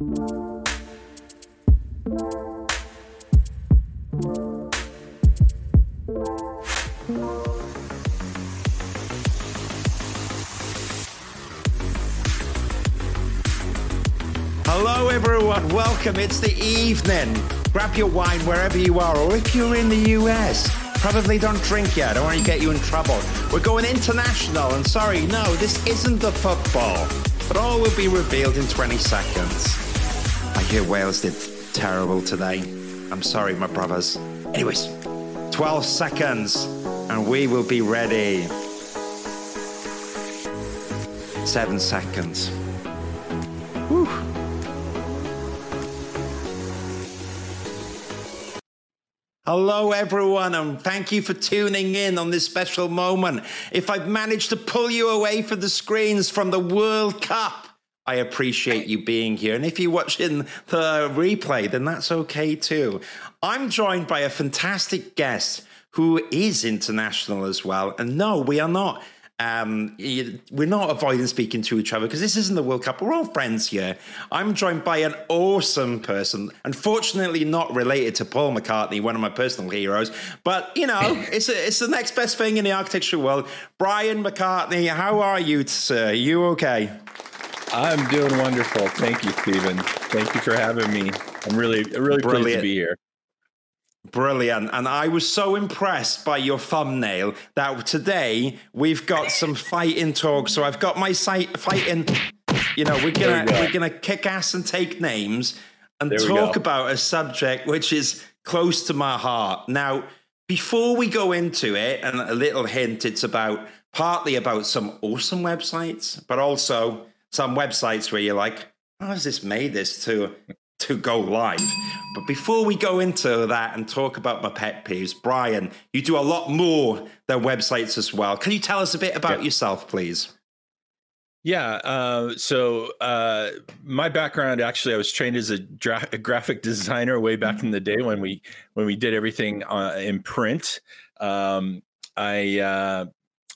Hello, everyone. Welcome. It's the evening. Grab your wine wherever you are, or if you're in the US, probably don't drink yet. I don't want to get you in trouble. We're going international, and sorry, no, this isn't the football. But all will be revealed in 20 seconds. Hear Wales did terrible today. I'm sorry, my brothers. Anyways, 12 seconds, and we will be ready. Seven seconds. Whew. Hello, everyone, and thank you for tuning in on this special moment. If I've managed to pull you away from the screens from the World Cup, I appreciate you being here. And if you're watching the replay, then that's okay too. I'm joined by a fantastic guest who is international as well. And no, we are not um, we're not avoiding speaking to each other because this isn't the World Cup. We're all friends here. I'm joined by an awesome person, unfortunately not related to Paul McCartney, one of my personal heroes. But you know, it's a, it's the next best thing in the architecture world. Brian McCartney, how are you, sir? Are you okay? I'm doing wonderful. Thank you, Stephen. Thank you for having me. I'm really, really Brilliant. pleased to be here. Brilliant. And I was so impressed by your thumbnail that today we've got some fighting talk. So I've got my site fighting, you know, we're gonna go. we're gonna kick ass and take names and talk about a subject which is close to my heart. Now, before we go into it, and a little hint, it's about partly about some awesome websites, but also some websites where you're like, how has this made this to to go live. But before we go into that and talk about my pet peeves, Brian, you do a lot more than websites as well. Can you tell us a bit about yeah. yourself, please? Yeah. Uh, so uh, my background, actually, I was trained as a, dra- a, graphic designer way back in the day when we when we did everything uh, in print. Um, I uh,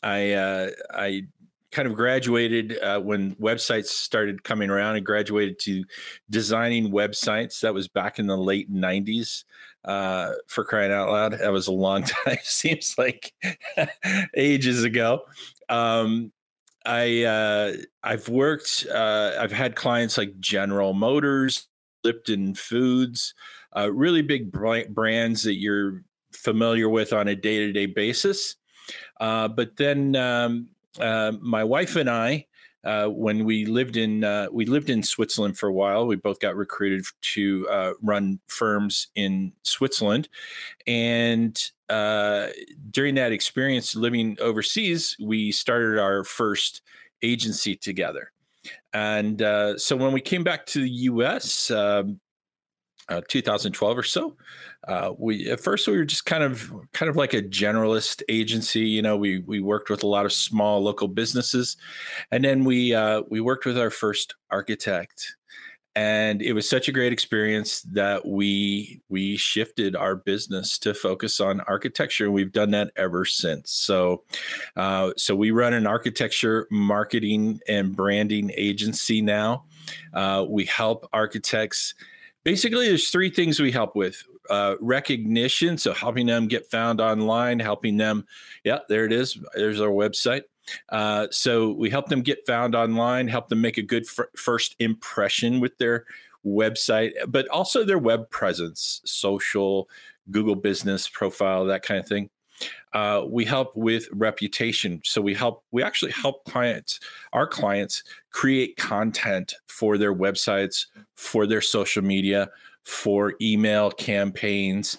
I uh, I kind of graduated uh, when websites started coming around and graduated to designing websites. That was back in the late 90s. Uh, for crying out loud, that was a long time. Seems like ages ago. Um, I uh, I've worked. Uh, I've had clients like General Motors, Lipton Foods, uh, really big brands that you're familiar with on a day to day basis. Uh, but then um, uh, my wife and I, uh, when we lived in uh, we lived in Switzerland for a while, we both got recruited to uh, run firms in Switzerland, and uh, during that experience living overseas, we started our first agency together. And so when we came back to the U.S. Um, uh, 2012 or so. Uh, we at first we were just kind of kind of like a generalist agency. You know, we we worked with a lot of small local businesses, and then we uh, we worked with our first architect, and it was such a great experience that we we shifted our business to focus on architecture, and we've done that ever since. So, uh, so we run an architecture marketing and branding agency now. Uh, we help architects basically there's three things we help with uh, recognition so helping them get found online helping them yeah there it is there's our website. Uh, so we help them get found online help them make a good f- first impression with their website but also their web presence social google business profile that kind of thing uh, we help with reputation. So we help we actually help clients our clients create content for their websites for their social media for email campaigns.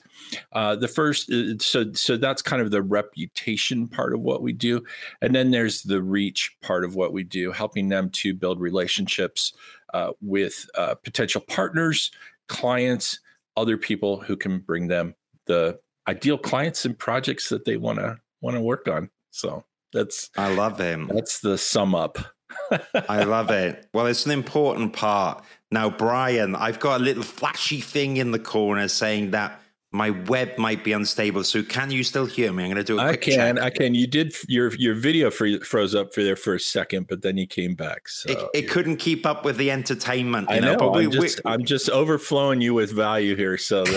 Uh, the first uh, so so that's kind of the reputation part of what we do. And then there's the reach part of what we do helping them to build relationships uh, with uh, potential partners clients other people who can bring them the ideal clients and projects that they want to want to work on. So that's I love him. That's the sum up. I love it. Well, it's an important part. Now, Brian, I've got a little flashy thing in the corner saying that my web might be unstable. So can you still hear me? I'm going to do a quick I can. check. I can. You did your your video froze up for there for a second, but then you came back. So it, it couldn't keep up with the entertainment. I know. know but I'm, we, just, I'm just overflowing you with value here. So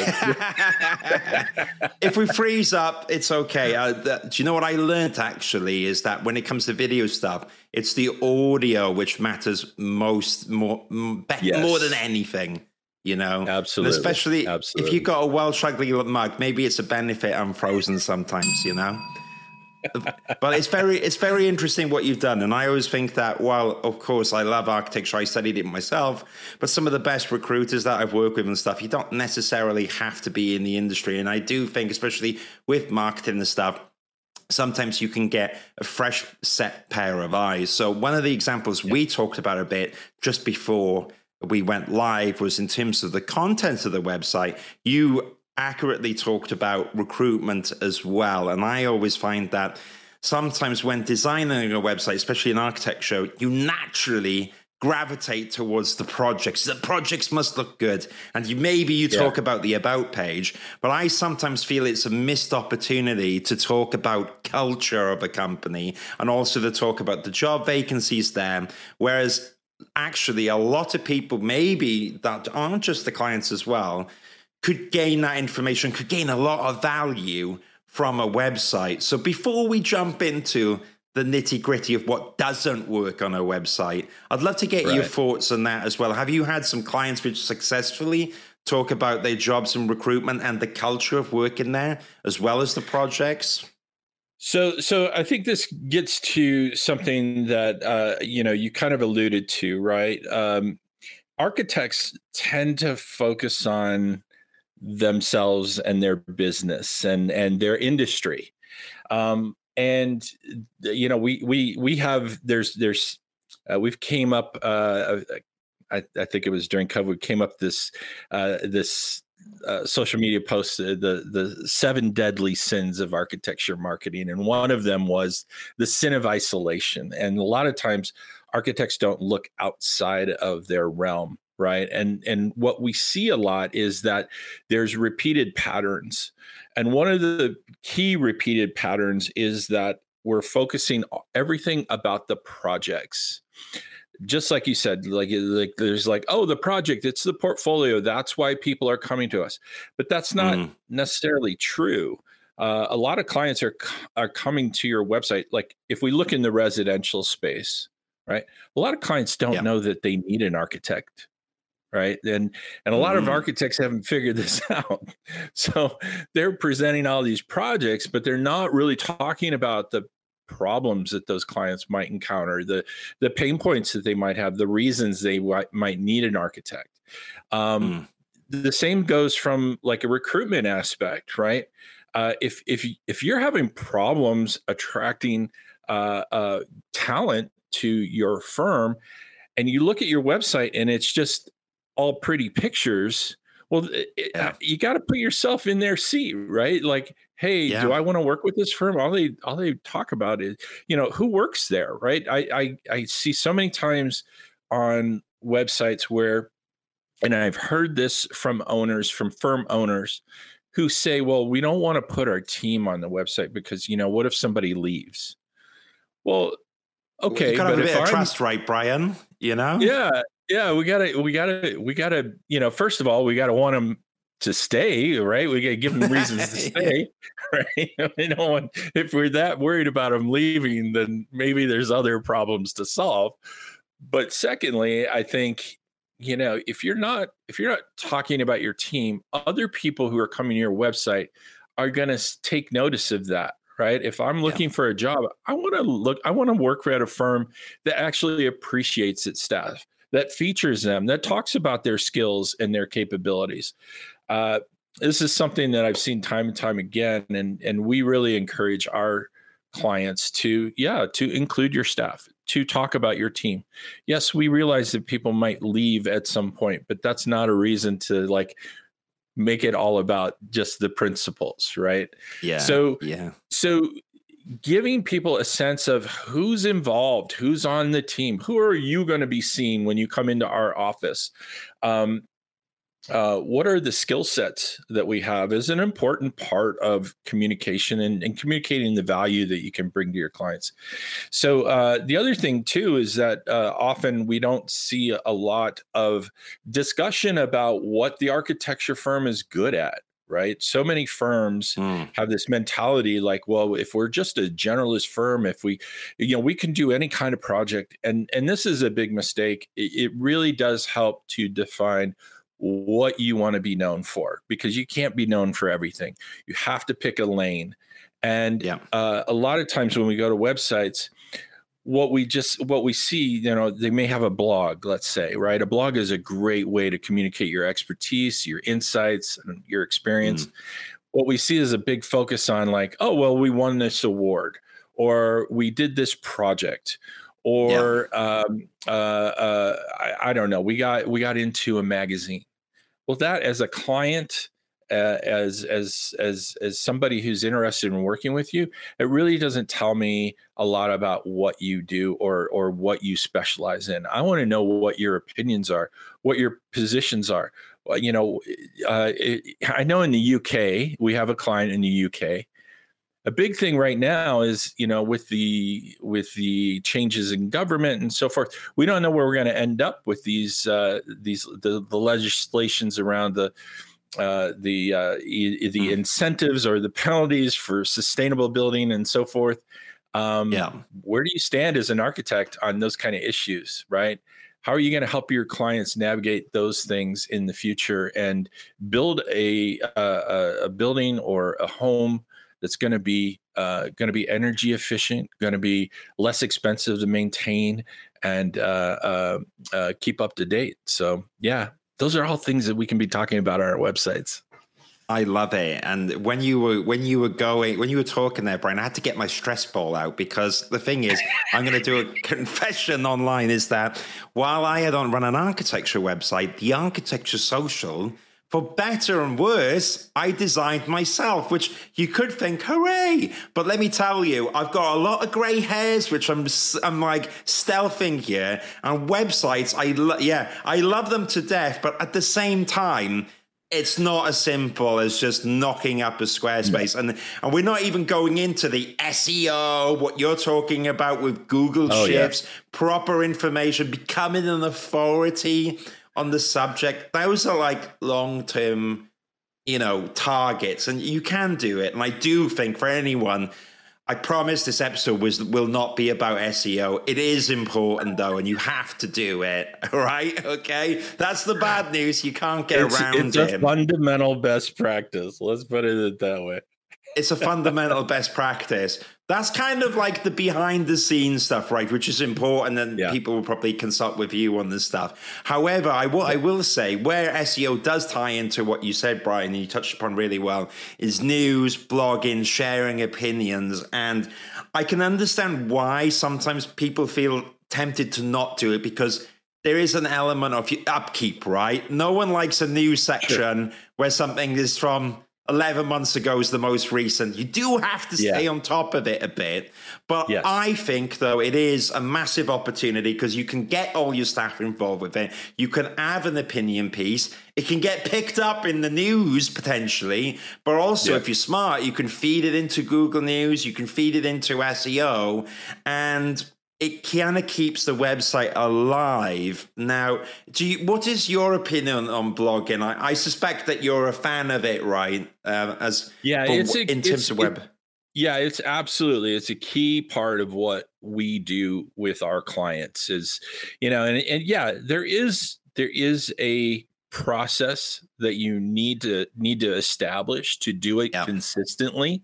if we freeze up, it's okay. Uh, the, do you know what I learned actually is that when it comes to video stuff, it's the audio which matters most more yes. more than anything you know? Absolutely. and especially absolutely. if you've got a welsh ugly mug maybe it's a benefit i'm frozen sometimes you know? But it's very it's very interesting what you've done. And i always think that while of course i love architecture i studied it myself but some of the best recruiters that i've worked with and stuff you don't necessarily have to be in the industry. And i do think especially with marketing and stuff sometimes you can get a fresh set pair of eyes. So one of the examples we talked about a bit just before we went live was in terms of the content of the website. You accurately talked about recruitment as well. And I always find that sometimes when designing a website, especially in architecture, you naturally gravitate towards the projects. The projects must look good. And you, maybe you talk yeah. about the about page, but I sometimes feel it's a missed opportunity to talk about culture of a company and also to talk about the job vacancies there. Whereas actually a lot of people maybe that aren't just the clients as well could gain that information could gain a lot of value from a website. So before we jump into the nitty gritty of what doesn't work on a website i'd love to get right. your thoughts on that as well. Have you had some clients which successfully talk about their jobs and recruitment and the culture of working there as well as the projects so, so I think this gets to something that uh, you know you kind of alluded to, right? Um, architects tend to focus on themselves and their business and and their industry, um, and you know we we we have there's there's uh, we've came up. Uh, I, I think it was during COVID came up this uh, this uh, social media posts uh, the the seven deadly sins of architecture marketing, and one of them was the sin of isolation. And a lot of times, architects don't look outside of their realm, right? And and what we see a lot is that there's repeated patterns, and one of the key repeated patterns is that we're focusing everything about the projects just like you said like like there's like oh the project it's the portfolio that's why people are coming to us but that's not mm. necessarily true uh, a lot of clients are are coming to your website like if we look in the residential space right a lot of clients don't yeah. know that they need an architect right and and a lot mm. of architects haven't figured this out so they're presenting all these projects but they're not really talking about the problems that those clients might encounter, the the pain points that they might have, the reasons they w- might need an architect. Um, mm. The same goes from like a recruitment aspect, right? Uh, if if if you're having problems attracting uh, uh, talent to your firm, and you look at your website and it's just all pretty pictures, well, it, yeah. you got to put yourself in their seat, right? Like, hey yeah. do i want to work with this firm all they all they talk about is you know who works there right I, I i see so many times on websites where and i've heard this from owners from firm owners who say well we don't want to put our team on the website because you know what if somebody leaves well okay well, but a bit of trust right brian you know yeah yeah we gotta we gotta we gotta you know first of all we gotta want them to stay, right? We got to give them reasons to stay, right? You know, if we're that worried about them leaving, then maybe there's other problems to solve. But secondly, I think you know if you're not if you're not talking about your team, other people who are coming to your website are to take notice of that, right? If I'm looking yeah. for a job, I want to look, I want to work at a firm that actually appreciates its staff that features them, that talks about their skills and their capabilities. Uh, this is something that I've seen time and time again, and and we really encourage our clients to yeah to include your staff to talk about your team. Yes we realize that people might leave at some point but that's not a reason to like make it all about just the principals right? Yeah so yeah. so giving people a sense of who's involved who's on the team who are you going to be seeing when you come into our office um, uh, what are the skill sets that we have is an important part of communication and, and, communicating the value that you can bring to your clients. So uh, the other thing too is that uh, often we don't see a lot of discussion about what the architecture firm is good at right? So many firms mm. have this mentality like, well, if we're just a generalist firm, if we, you know, we can do any kind of project. And and this is a big mistake. It, it really does help to define what you want to be known for because you can't be known for everything. You have to pick a lane. And yeah. uh, a lot of times when we go to websites, what we just what we see you know they may have a blog let's say right a blog is a great way to communicate your expertise your insights and your experience mm. what we see is a big focus on like oh well we won this award or we did this project or yeah. um, uh, uh, I, I, don't know we got we got into a magazine well that as a client uh, as as as as somebody who's interested in working with you it really doesn't tell me a lot about what you do or or what you specialize in. I want to know what your opinions are what your positions are. You know uh, it, i know in the uk we have a client in the uk a big thing right now is you know with the with the changes in government and so forth we don't know where we're going to end up with these uh, these the, the legislations around the uh, the uh, e- the hmm. incentives or the penalties for sustainable building and so forth. Um, yeah, where do you stand as an architect on those kind of issues? Right? How are you going to help your clients navigate those things in the future and build a a, a building or a home that's going to be uh, going to be energy efficient, going to be less expensive to maintain, and uh, uh, uh, keep up to date. So yeah, those are all things that we can be talking about on our websites. I love it. And when you were when you were going when you were talking there, Brian, I had to get my stress ball out because the thing is, I'm going to do a confession online. Is that while I had on run an architecture website, the architecture social for better and worse, I designed myself, which you could think, hooray! But let me tell you, I've got a lot of grey hairs, which I'm I'm like stealthing here. And websites, I lo- yeah, I love them to death, but at the same time, it's not as simple as just knocking up a Squarespace. No. And and we're not even going into the SEO, what you're talking about with Google oh, Shifts, yeah. proper information, becoming an authority on the subject. Those are like long term, you know, targets, and you can do it. And I do think for anyone, I promise this episode was will not be about SEO. It is important though, and you have to do it. Right? Okay. That's the bad news. You can't get it's, around it. It's a fundamental best practice. Let's put it that way. It's a fundamental best practice. That's kind of like the behind the scenes stuff, right? Which is important, and yeah. people will probably consult with you on this stuff. However, I will I will say where SEO does tie into what you said, Brian, and you touched upon really well, is news, blogging, sharing opinions, and I can understand why sometimes people feel tempted to not do it because there is an element of upkeep, right? No one likes a news section sure. where something is from 11 months ago is the most recent. You do have to stay yeah. on top of it a bit. But yes. I think, though, it is a massive opportunity because you can get all your staff involved with it. You can have an opinion piece. It can get picked up in the news potentially. But also, yeah. if you're smart, you can feed it into Google News, you can feed it into SEO. And it kind of keeps the website alive. Now, do you, what is your opinion on blogging? I, I suspect that you're a fan of it, right? Uh, as yeah, for, it's a, in terms it's, of web. It, yeah, it's absolutely it's a key part of what we do with our clients. Is you know, and, and yeah, there is there is a process that you need to need to establish to do it yeah. consistently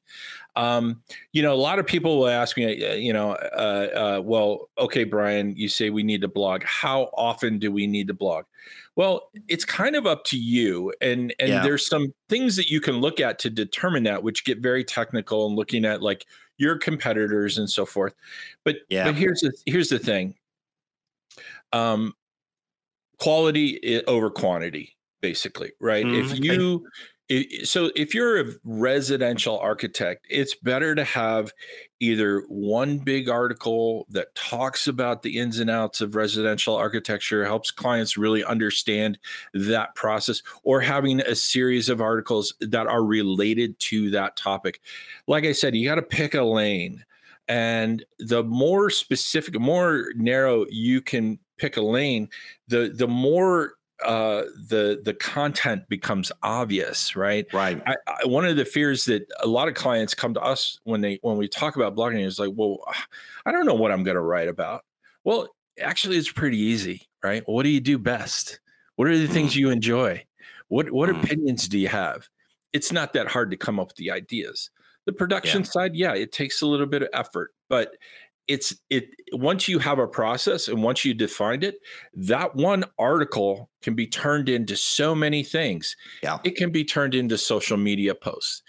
um, you know, a lot of people will ask me, uh, you know, uh, uh, well, okay, Brian, you say we need to blog. How often do we need to blog? Well, it's kind of up to you, and and yeah. there's some things that you can look at to determine that, which get very technical and looking at like your competitors and so forth. But yeah. but here's the here's the thing. Um, quality over quantity, basically, right? Mm, if you so if you're a residential architect, it's better to have either one big article that talks about the ins and outs of residential architecture, helps clients really understand that process, or having a series of articles that are related to that topic. Like I said, you got to pick a lane. And the more specific, more narrow you can pick a lane, the the more uh, the the content becomes obvious, right? Right. I, I, one of the fears that a lot of clients come to us when they when we talk about blogging is like, well, I don't know what I'm going to write about. Well, actually, it's pretty easy, right? What do you do best? What are the things mm. you enjoy? What what mm. opinions do you have? It's not that hard to come up with the ideas. The production yeah. side, yeah, it takes a little bit of effort, but it's it once you have a process and once you defined it that one article can be turned into so many things. Yeah. It can be turned into social media posts.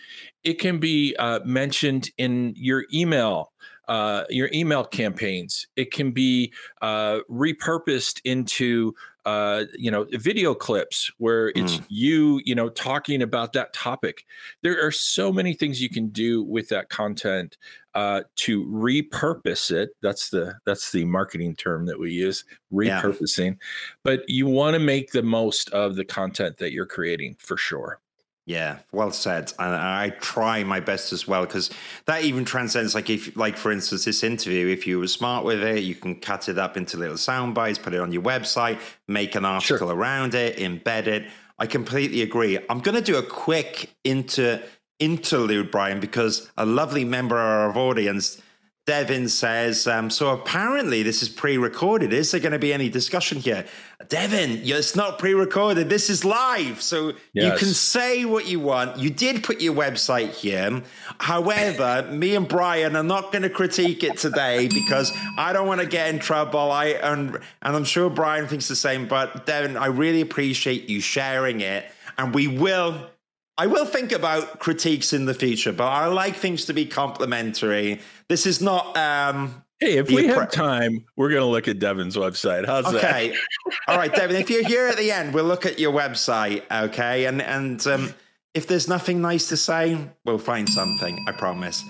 It can be uh, mentioned in your email uh, your email campaigns it can be uh, repurposed into uh, you know, video clips where it's mm. you, you know, talking about that topic. There are so many things you can do with that content uh, to repurpose it. That's the that's the marketing term that we use, repurposing. Yeah. But you want to make the most of the content that you're creating for sure. Yeah, well said. And I try my best as well because that even transcends. Like if, like for instance, this interview. If you were smart with it, you can cut it up into little sound bites, put it on your website, make an article sure. around it, embed it. I completely agree. I'm going to do a quick inter interlude, Brian, because a lovely member of our audience Devin says, um, so apparently this is pre-recorded. Is there going to be any discussion here? Devin, it's not pre-recorded. This is live. So yes. you can say what you want. You did put your website here. However, me and Brian are not going to critique it today because I don't want to get in trouble. I and, and I'm sure Brian thinks the same. But Devin, I really appreciate you sharing it. And we will I will think about critiques in the future, but I like things to be complimentary. This is not. Um, hey, if we have time, we're going to look at Devin's website. How's okay. that? Okay. All right, Devin. If you're here at the end, we'll look at your website. Okay, and and um, if there's nothing nice to say, we'll find something. I promise.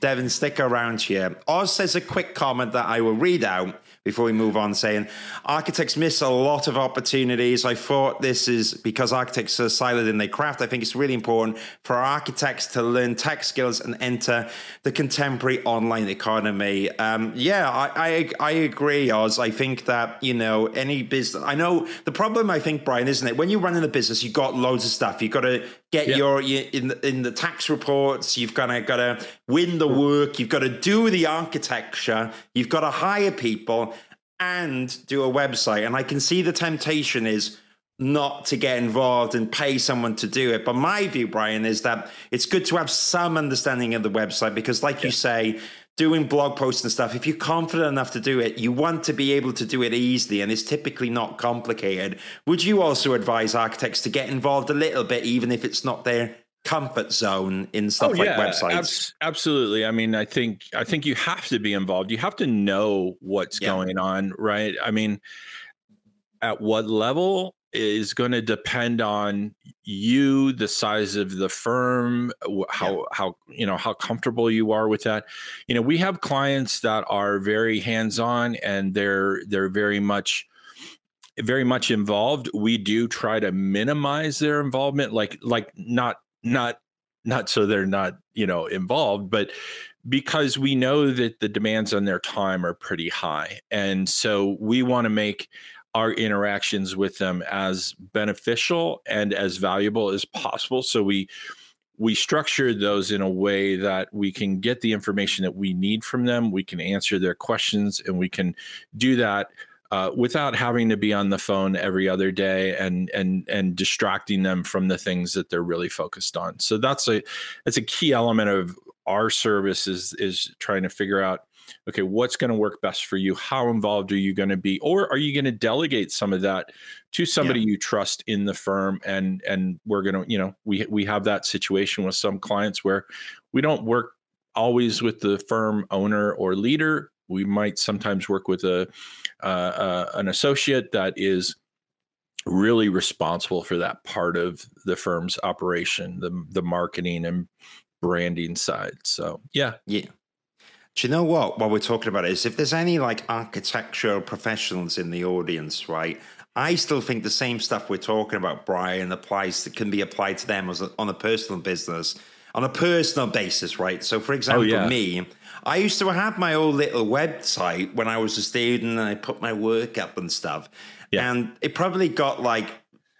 Devin, stick around here. Oz says a quick comment that I will read out before we move on, saying architects miss a lot of opportunities. I thought this is because architects are siloed in their craft. I think it's really important for architects to learn tech skills and enter the contemporary online economy. Um, yeah, I, I, I agree, Oz. I think that you know any business. I know the problem. I think Brian, isn't it? When you're running a business, you've got loads of stuff. You've got to get your in the, in the tax reports. You've got to got to win the work. You've got to do the architecture. You've got to hire people and do a website. And I can see the temptation is not to get involved and pay someone to do it. But my view, Brian, is that it's good to have some understanding of the website because, like yeah. you say, doing blog posts and stuff, if you're confident enough to do it, you want to be able to do it easily and it's typically not complicated. Would you also advise architects to get involved a little bit, even if it's not their comfort zone in oh, stuff oh, like yeah, websites. Ab- absolutely. I mean, I think I think you have to be involved. You have to know what's yeah. going on, right? I mean, at what level is going to depend on you, the size of the firm, how yeah. how you know how comfortable you are with that. You know, we have clients that are very hands-on and they're they're very much very much involved we do try to minimize their involvement like like not not not so they're not you know involved but because we know that the demands on their time are pretty high and so we want to make our interactions with them as beneficial and as valuable as possible so we we structure those in a way that we can get the information that we need from them we can answer their questions and we can do that uh, without having to be on the phone every other day and and and distracting them from the things that they're really focused on. So that's a that's a key element of our service is is trying to figure out okay what's going to work best for you how involved are you going to be or are you going to delegate some of that to somebody yeah. you trust in the firm and and we're going to you know we we have that situation with some clients where we don't work always with the firm owner or leader we might sometimes work with a uh, uh, an associate that is really responsible for that part of the firm's operation, the the marketing and branding side. So yeah, yeah. Do you know what? While we're talking about it, is if there's any like architectural professionals in the audience, right? I still think the same stuff we're talking about, Brian, applies that can be applied to them as a, on a personal business, on a personal basis, right? So, for example, oh, yeah. me, I used to have my own little website when I was a student, and I put my work up and stuff, yeah. and it probably got like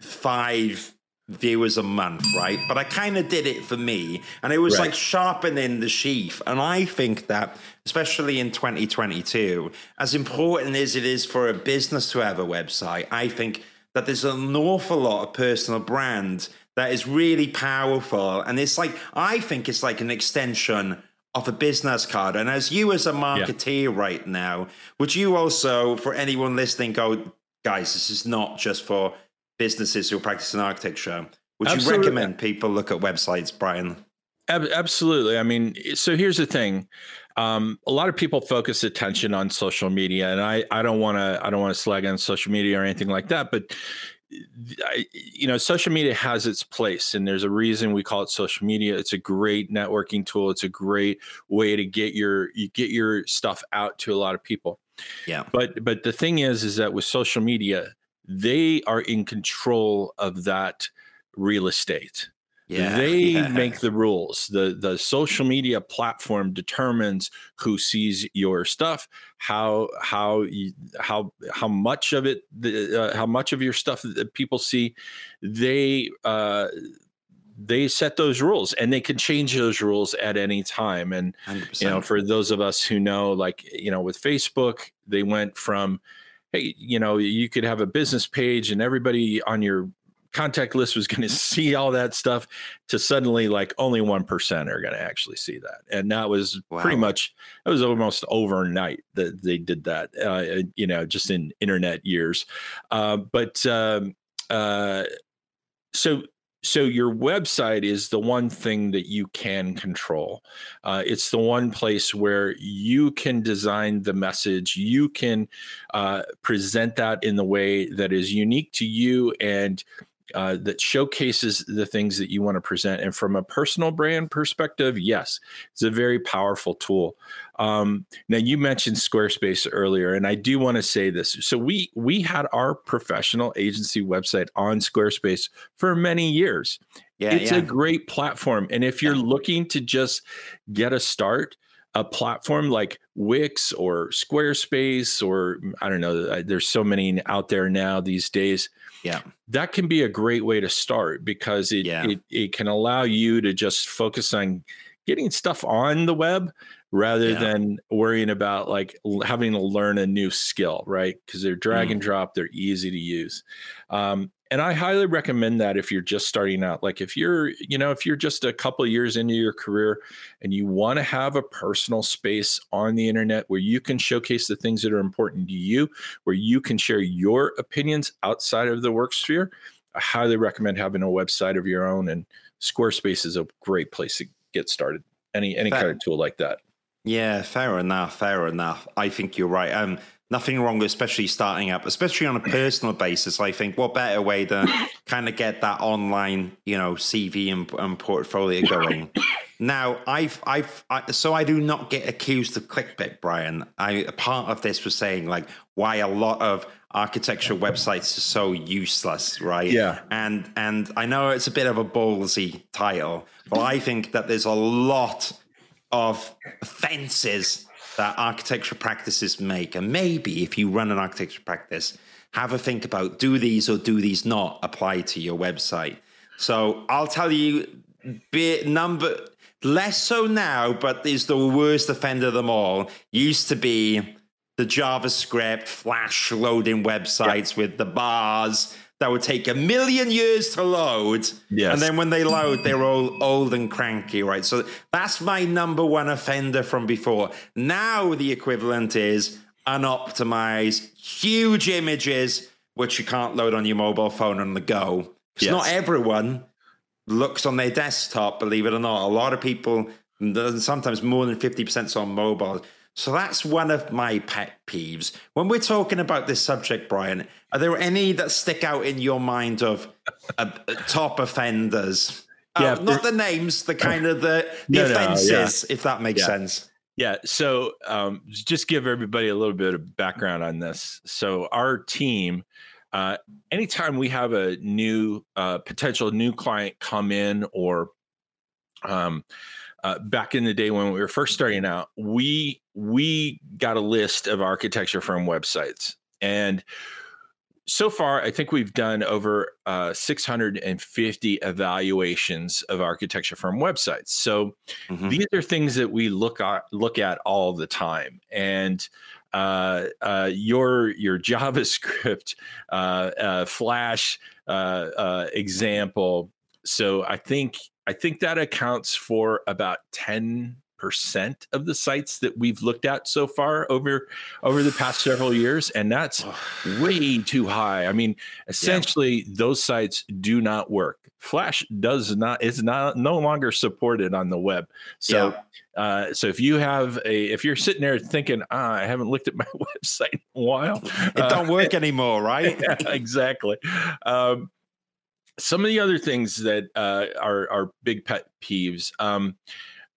five viewers a month, right? But I kind of did it for me, and it was right. like sharpening the sheath. And I think that, especially in 2022, as important as it is for a business to have a website, I think that there's an awful lot of personal brand that is really powerful. And it's like, I think it's like an extension of a business card. And as you, as a marketeer yeah. right now, would you also, for anyone listening, go, guys, this is not just for businesses who are practicing architecture. Would Absolutely. you recommend people look at websites, Brian? Absolutely. I mean, so here's the thing. Um, a lot of people focus attention on social media, and I, I don't want to I don't want to slag on social media or anything like that. But I, you know, social media has its place, and there's a reason we call it social media. It's a great networking tool. It's a great way to get your you get your stuff out to a lot of people. Yeah. But but the thing is, is that with social media, they are in control of that real estate. Yeah, they yeah. make the rules. the The social media platform determines who sees your stuff, how how you, how how much of it, the, uh, how much of your stuff that people see. They uh, they set those rules, and they can change those rules at any time. And 100%. you know, for those of us who know, like you know, with Facebook, they went from hey, you know, you could have a business page and everybody on your contact list was going to see all that stuff to suddenly like only 1% are going to actually see that and that was wow. pretty much it was almost overnight that they did that uh, you know just in internet years uh, but um, uh, so so your website is the one thing that you can control. Uh, it's the one place where you can design the message. You can uh, present that in the way that is unique to you and uh, that showcases the things that you want to present. And from a personal brand perspective, yes, it's a very powerful tool. Um, now you mentioned Squarespace earlier, and I do want to say this. So we we had our professional agency website on Squarespace for many years. Yeah, it's yeah. a great platform, and if you're yeah. looking to just get a start, a platform like Wix or Squarespace or I don't know, there's so many out there now these days yeah that can be a great way to start because it, yeah. it it can allow you to just focus on getting stuff on the web rather yeah. than worrying about like having to learn a new skill right because they're drag mm. and drop they're easy to use um, and I highly recommend that if you're just starting out. Like if you're, you know, if you're just a couple years into your career and you want to have a personal space on the internet where you can showcase the things that are important to you, where you can share your opinions outside of the work sphere, I highly recommend having a website of your own. And Squarespace is a great place to get started. Any any fair. kind of tool like that. Yeah, fair enough. Fair enough. I think you're right. Um, nothing wrong, especially starting up, especially on a personal basis. I think what better way to kind of get that online, you know, CV and, and portfolio going. Now, I've, I've, I, so I do not get accused of clickbait, Brian. I part of this was saying like why a lot of architectural websites are so useless, right? Yeah. And and I know it's a bit of a ballsy title, but I think that there's a lot of offenses that architecture practices make. And maybe if you run an architecture practice, have a think about do these or do these not apply to your website. So I'll tell you, be number less so now, but is the worst offender of them all. Used to be the JavaScript flash loading websites with the bars that would take a million years to load. Yes. And then when they load, they're all old and cranky, right? So that's my number one offender from before. Now the equivalent is unoptimized, huge images, which you can't load on your mobile phone on the go. Because yes. not everyone looks on their desktop, believe it or not. A lot of people, sometimes more than 50% is on mobile. So that's one of my pet peeves. When we're talking about this subject, Brian, are there any that stick out in your mind of uh, top offenders? Yeah, uh, not the names, the kind of the, the no, offenses, no, yeah. if that makes yeah. sense. Yeah. So um, just give everybody a little bit of background on this. So our team, uh, anytime we have a new uh, potential new client come in or um, uh, back in the day when we were first starting out, we we got a list of architecture firm websites, and so far, I think we've done over uh, 650 evaluations of architecture firm websites. So mm-hmm. these are things that we look at look at all the time, and uh, uh, your your JavaScript uh, uh, Flash uh, example. So I think I think that accounts for about 10 percent of the sites that we've looked at so far over over the past several years and that's way too high. I mean essentially yeah. those sites do not work. Flash does not is not no longer supported on the web. So yeah. uh, so if you have a if you're sitting there thinking ah, i haven't looked at my website in a while it don't uh, work anymore right? yeah, exactly. Um, some of the other things that uh, are are big pet peeves. Um,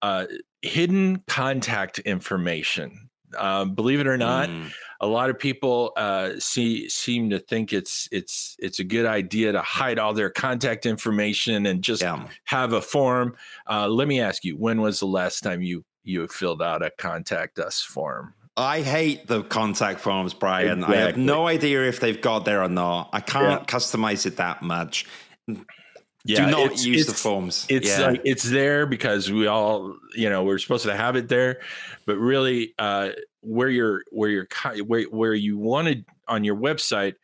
uh, hidden contact information. Uh, believe it or not, mm. a lot of people uh, see seem to think it's it's it's a good idea to hide all their contact information and just yeah. have a form. Uh, let me ask you, when was the last time you you filled out a contact us form? I hate the contact forms, Brian. Exactly. I have no idea if they've got there or not. I can't yeah. customize it that much yeah, do not use the forms. It's yeah. like it's there because we all, you know, we're supposed to have it there, but really, uh, where you're where you're where where you wanted on your website,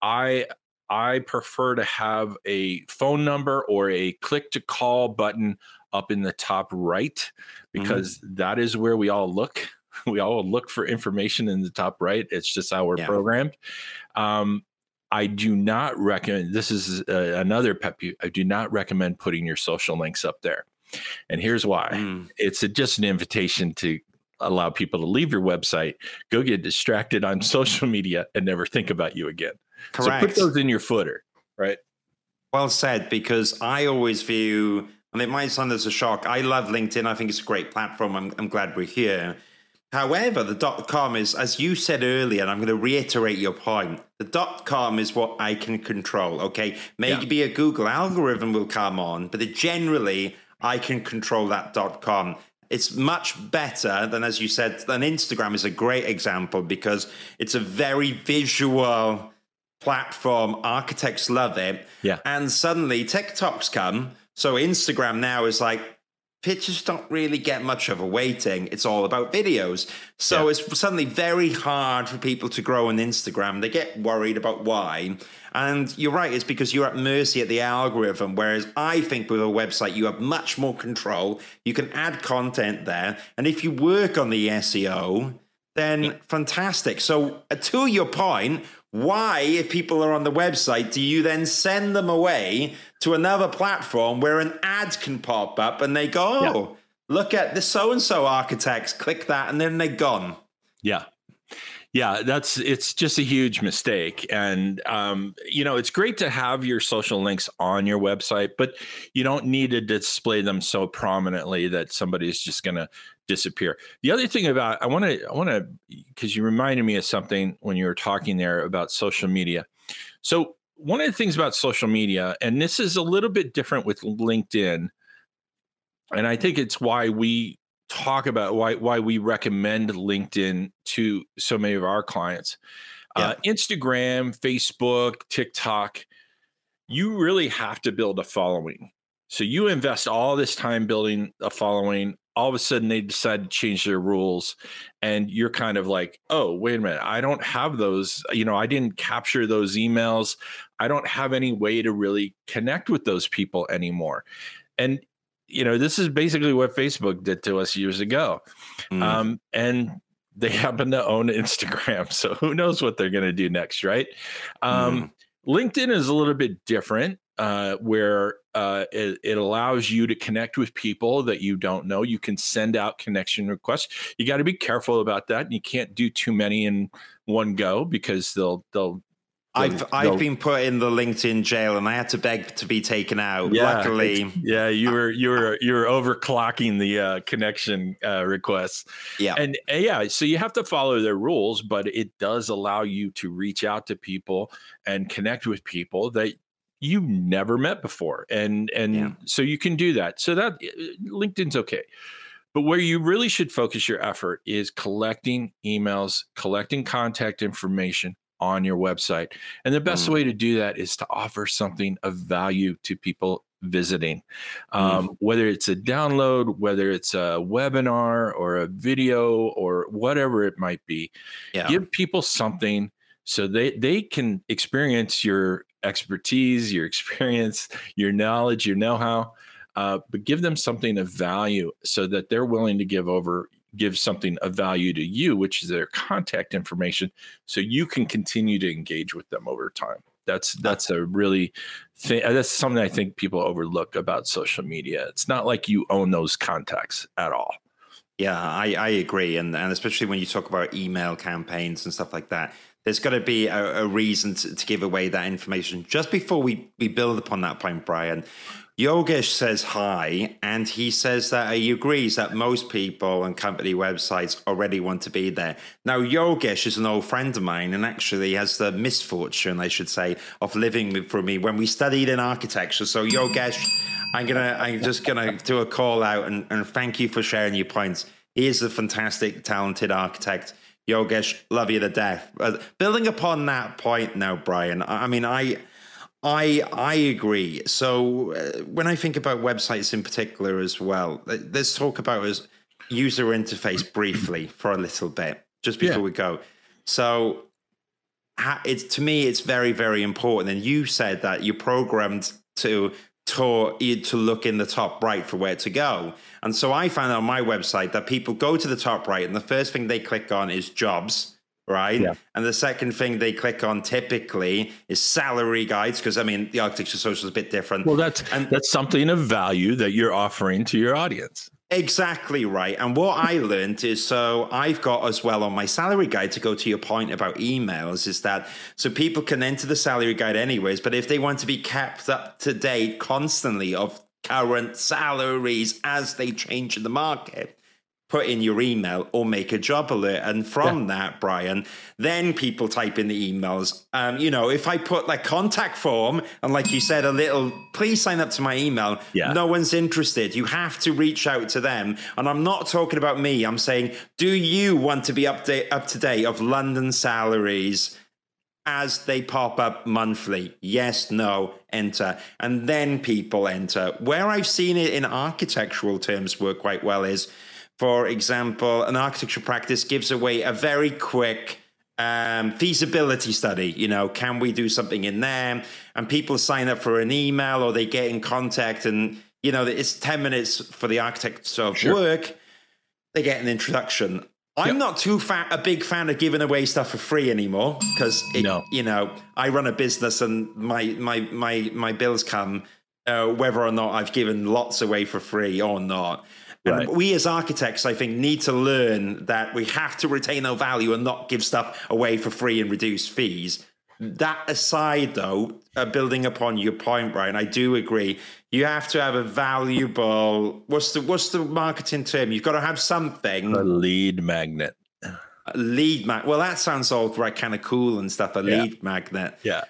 I I prefer to have a phone number or a click to call button up in the top right mm-hmm. because mm-hmm. that is where we all look. We all look for information in the top right. It's just how we're yeah. programmed. Um, I do not recommend this is uh, another pet peeve. I do not recommend putting your social links up there. And here's why. Mm. It's a, just an invitation to allow people to leave your website, go get distracted on social media and never think about you again. Correct. So put those in your footer, right? Well said because I always view and it might sound as a shock. I love LinkedIn. I think it's a great platform. I'm, I'm glad we're here. However, the dot com is, as you said earlier, and I'm going to reiterate your point, the dot com is what I can control. Okay. Maybe yeah. a Google algorithm will come on, but generally, I can control that dot com. It's much better than, as you said, than Instagram is a great example because it's a very visual platform. Architects love it. Yeah. And suddenly TikToks come. So Instagram now is like, pictures don't really get much of a weighting. It's all about videos. So yeah. it's suddenly very hard for people to grow on Instagram. They get worried about why. And you're right, it's because you're at mercy at the algorithm. Whereas I think with a website, you have much more control. You can add content there. And if you work on the SEO, then fantastic. So, uh, to your point, why, if people are on the website, do you then send them away to another platform where an ad can pop up and they go, oh, yeah. look at the so and so architects, click that, and then they're gone? Yeah. Yeah, that's it's just a huge mistake. And um, you know, it's great to have your social links on your website, but you don't need to display them so prominently that somebody's just gonna disappear. The other thing about I want to I want to because you reminded me of something when you were talking there about social media. So one of the things about social media, and this is a little bit different with LinkedIn, and I think it's why we talk about why why we recommend LinkedIn to so many of our clients. Yeah. Uh, Instagram, Facebook, TikTok, you really have to build a following. So you invest all this time building a following all of a sudden they decide to change their rules and you're kind of like oh wait a minute i don't have those you know i didn't capture those emails i don't have any way to really connect with those people anymore and you know this is basically what facebook did to us years ago mm. um, and they happen to own instagram so who knows what they're going to do next right um, mm. LinkedIn is a little bit different, uh, where uh, it, it, allows you to connect with people that you don't know. You can send out connection requests. You got to be careful about that. And you can't do too many in one go because they'll they'll I've I've been put in the LinkedIn jail and I had to beg to be taken out. Yeah, Luckily, yeah, you were you were you were overclocking the uh, connection uh, requests. Yeah, and uh, yeah, so you have to follow their rules, but it does allow you to reach out to people and connect with people that you never met before, and and yeah. so you can do that. So that LinkedIn's okay. But where you really should focus your effort is collecting emails, collecting contact information, on your website. And the best mm. way to do that is to offer something of value to people visiting, um, mm. whether it's a download, whether it's a webinar or a video or whatever it might be. Yeah. Give people something so they they can experience your expertise, your experience, your knowledge, your know-how. Uh, but give them something of value so that they're willing to give over give something of value to you, which is their contact information, so you can continue to engage with them over time. That's that's a really thing. That's something I think people overlook about social media. It's not like you own those contacts at all. Yeah, I, I agree, and and especially when you talk about email campaigns and stuff like that, there's got to be a, a reason to, to, give away that information. Just before we we build upon that point, Brian, Yogesh says hi, and he says that he agrees that most people on company websites already want to be there. Now, Yogesh is an old friend of mine and actually has the misfortune, I should say, of living with for me when we studied in architecture. So, Yogesh, I'm gonna, I'm just gonna do a call out and, and thank you for sharing your points. He is a fantastic, talented architect. Yogesh, love you to death. Building upon that point now, Brian, I mean, I I I agree. So uh, when I think about websites in particular as well, let's talk about as user interface briefly for a little bit just before yeah. we go. So it's to me it's very very important and you said that you're programmed to to to look in the top right for where to go. And so I found on my website that people go to the top right and the first thing they click on is jobs right? Yeah. And the second thing they click on typically is salary guides because I mean the architecture social is a bit different. Well, that's and that's something of value that you're offering to your audience. Exactly right. And what I learned is so I've got as well on my salary guide to go to your point about emails is that so people can enter the salary guide anyways, but if they want to be kept up to date constantly of current salaries as they change in the market, put in your email or make a job alert. And from yeah. that, Brian, then people type in the emails. Um, you know, if I put like contact form and like you said, a little, please sign up to my email. Yeah. No one's interested. You have to reach out to them. And I'm not talking about me. I'm saying, do you want to be update up to date of London salaries? as they pop up monthly. Yes, no, enter. And then people enter. Where I've seen it in architectural terms work quite well is for example, an architecture practice gives away a very quick um, feasibility study. You know, can we do something in there? And people sign up for an email or they get in contact, and you know, it's ten minutes for the architect of sure. work. They get an introduction. I'm yep. not too fa- a big fan of giving away stuff for free anymore because no. you know I run a business and my my my my bills come uh, whether or not I've given lots away for free or not. Right. we as architects, I think, need to learn that we have to retain our value and not give stuff away for free and reduce fees. That aside, though, uh, building upon your point, Brian, I do agree. You have to have a valuable. What's the what's the marketing term? You've got to have something. A lead magnet. A lead magnet. Well, that sounds all right, kind of cool and stuff. A yeah. lead magnet. Yeah.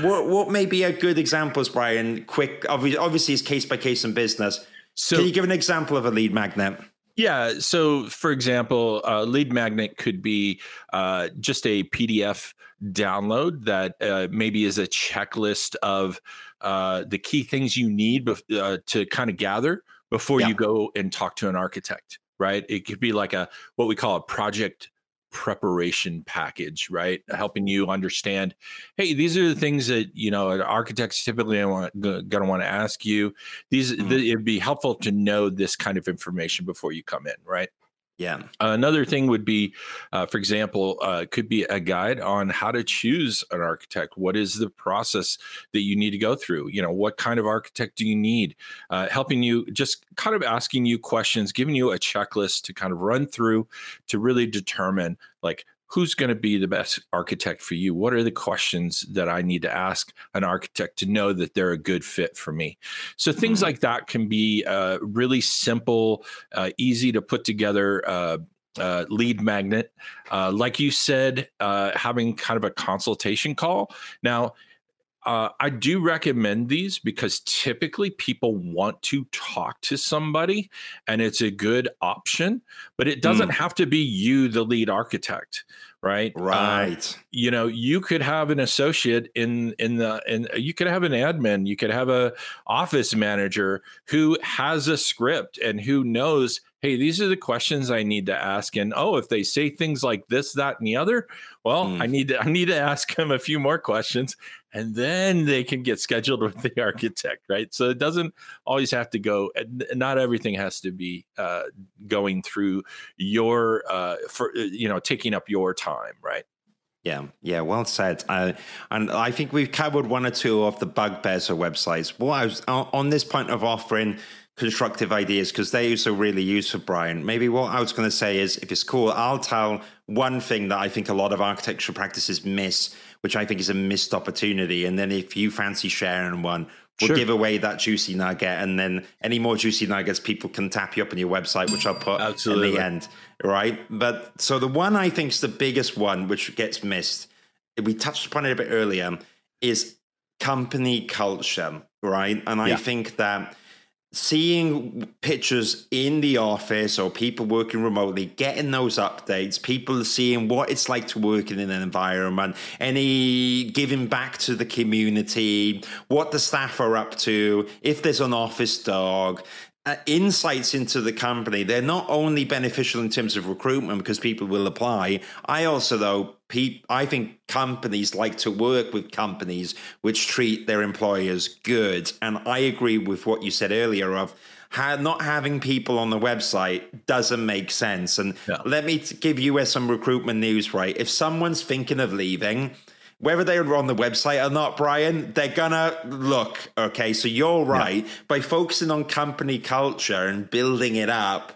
What what may be a good examples, Brian? Quick. Obviously, obviously, it's case by case in business so, can you give an example of a lead magnet? Yeah. So, for example, a lead magnet could be uh, just a PDF download that uh, maybe is a checklist of uh, the key things you need bef- uh, to kind of gather before yeah. you go and talk to an architect. Right. It could be like a what we call a project preparation package, right? Helping you understand, hey, these are the things that you know architects typically want going to want to ask you. These mm-hmm. it'd be helpful to know this kind of information before you come in, right? Yeah. Another thing would be, uh, for example, uh, could be a guide on how to choose an architect. What is the process that you need to go through? You know, what kind of architect do you need? Uh, helping you, just kind of asking you questions, giving you a checklist to kind of run through to really determine like who's going to be the best architect for you? What are the questions that I need to ask an architect to know that they're a good fit for me? So things mm-hmm. like that can be uh, really simple, uh, easy to put together. Uh, uh, lead magnet, uh, like you said, uh, having kind of a consultation call. Now, uh, I do recommend these because typically people want to talk to somebody and it's a good option, but it doesn't mm. have to be you, the lead architect, right? Uh, right. you know, you could have an associate in in the and you could have an admin, you could have a office manager who has a script and who knows hey, these are the questions I need to ask. And oh, if they say things like this, that, and the other, well, mm. I need to I need to ask them a few more questions, and then they can get scheduled with the architect, right? So it doesn't always have to go. Not everything has to be uh, going through your uh, for uh, you know taking up your time, right? Yeah, yeah, well said. Uh, and I think we've covered one or two of the bugbears of websites. Well, I was on this point of offering constructive ideas because they also really useful, Brian. Maybe what I was going to say is if it's cool, I'll tell one thing that I think a lot of architectural practices miss, which I think is a missed opportunity. And then if you fancy sharing one, we'll sure. give away that juicy nugget. And then any more juicy nuggets, people can tap you up on your website, which I'll put Absolutely. in the end. Right. But so the one I think is the biggest one, which gets missed, we touched upon it a bit earlier, is company culture. Right. And I think that seeing pictures in the office or people working remotely, getting those updates, people seeing what it's like to work in an environment, any giving back to the community, what the staff are up to, if there's an office dog, uh, insights into the company they're not only beneficial in terms of recruitment because people will apply i also though pe- i think companies like to work with companies which treat their employers good and i agree with what you said earlier of how not having people on the website doesn't make sense and yeah. let me give you uh, some recruitment news right if someone's thinking of leaving whether they're on the website or not, Brian, they're gonna look. Okay, so you're right. Yeah. By focusing on company culture and building it up,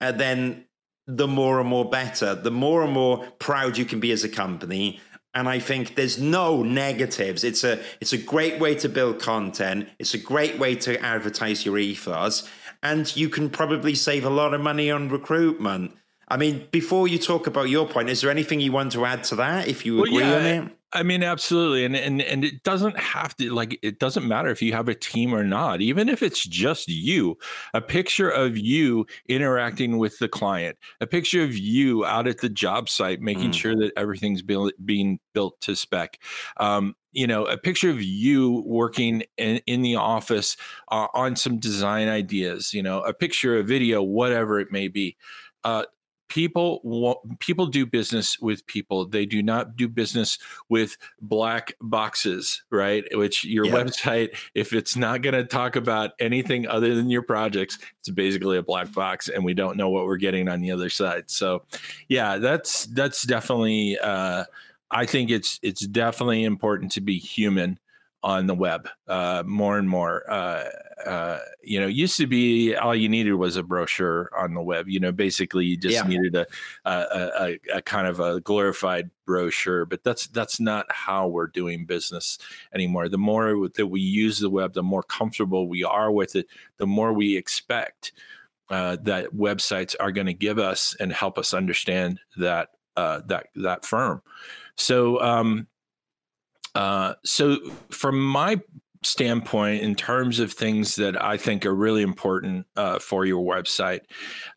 and then the more and more better, the more and more proud you can be as a company. And I think there's no negatives. It's a it's a great way to build content. It's a great way to advertise your ethos, and you can probably save a lot of money on recruitment. I mean, before you talk about your point, is there anything you want to add to that? If you agree well, yeah, on it, I mean, absolutely, and and and it doesn't have to like it doesn't matter if you have a team or not. Even if it's just you, a picture of you interacting with the client, a picture of you out at the job site, making mm. sure that everything's built, being built to spec. Um, you know, a picture of you working in, in the office uh, on some design ideas. You know, a picture, a video, whatever it may be. Uh, people people do business with people. They do not do business with black boxes right? Which your yeah. website if it's not going to talk about anything other than your projects it's basically a black box and we don't know what we're getting on the other side. So yeah that's that's definitely uh, i think it's it's definitely important to be human on the web uh, more and more. Uh, uh, you know, used to be all you needed was a brochure on the web. You know, basically you just yeah. needed a, a, a, a, kind of a glorified brochure. But that's that's not how we're doing business anymore. The more that we use the web, the more comfortable we are with it. The more we expect uh, that websites are going to give us and help us understand that uh, that that firm. So um, uh, so, from my standpoint, in terms of things that I think are really important uh, for your website,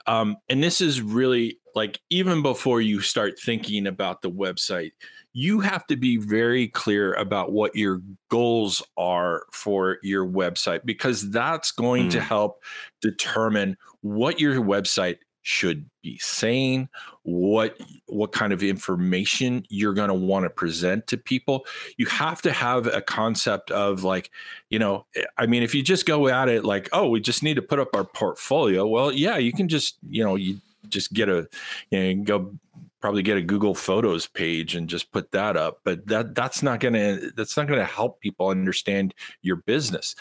um, and this is really like even before you start thinking about the website, you have to be very clear about what your goals are for your website because that's going mm. to help determine what your website should be saying what what kind of information you're going to want to present to people you have to have a concept of like you know eh, i mean if you just go at it like oh we just need to put up our portfolio well yeah you can just you know you just get a you know go probably get a Google Photos page and just put that up. But that that's not gonna that's not gonna help people understand your business.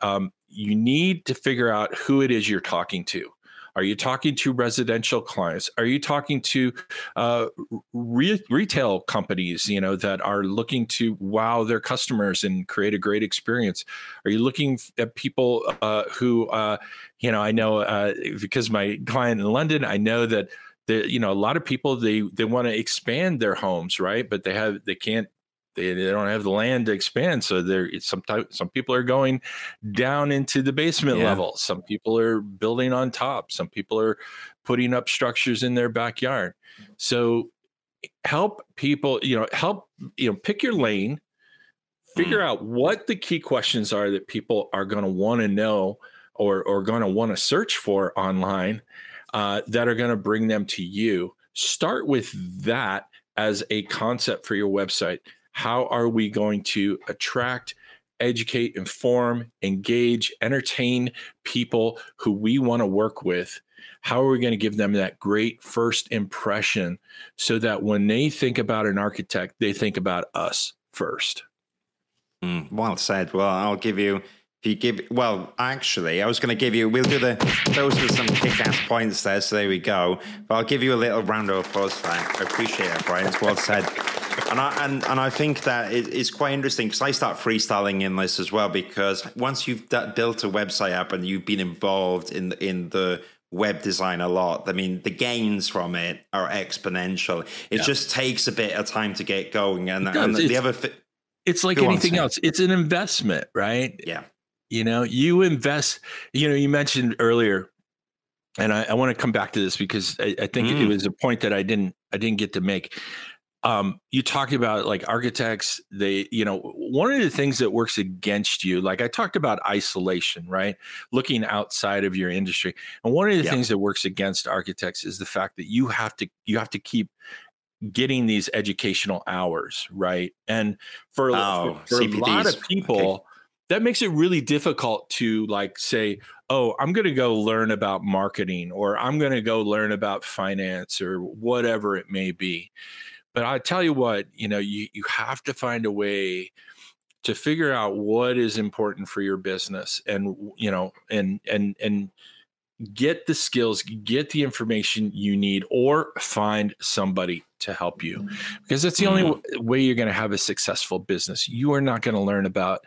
Um, you need to figure out who it is you're talking to. Are you talking to residential clients? Are you talking to uh, re- retail companies, you know, that are looking to wow their customers and create a great experience? Are you looking at people uh, who, uh, you know, I know uh, because my client in London, I know that the, you know, a lot of people they they want to expand their homes, right? But they have they can't they, they don't have the land to expand so there sometimes some people are going down into the basement yeah. level. Some people are building on top. Some people are putting up structures in their backyard. So help people you know help you know pick your lane. Figure mm. out what the key questions are that people are going to want to know or or going to want to search for online uh, that are going to bring them to you. Start with that as a concept for your website how are we going to attract, educate, inform, engage, entertain people who we want to work with? How are we going to give them that great first impression so that when they think about an architect, they think about us first? Mm, well said. Well, I'll give you if you give well actually i was going to give you we'll do the those were some kick-ass points there so there we go but i'll give you a little round of applause for that i appreciate it brian it's well said and I and, and I think that it, it's quite interesting because I start freestyling in this as well because once you've d- built a website up and you've been involved in in the web design a lot. I mean, the gains from it are exponential. It yeah. just takes a bit of time to get going, and, and the other. Fi- it's like anything else. It's an investment, right? Yeah. You know, you invest. You know, you mentioned earlier, and I, I want to come back to this because I, I think mm. it was a point that I didn't I didn't get to make um, you talked about like architects they you know one of the things that works against you like i talked about isolation right looking outside of your industry and one of the yeah. things that works against architects is the fact that you have to you have to keep getting these educational hours right and for, oh, for, for a lot of people okay. That makes it really difficult to like say oh i'm going to go learn about marketing or i'm going to go learn about finance or whatever it may be. But I tell you what, you know, you you have to find a way to figure out what is important for your business and you know and and and get the skills get the information you need or find somebody to help you because that's the only mm-hmm. way you're going to have a successful business you are not going to learn about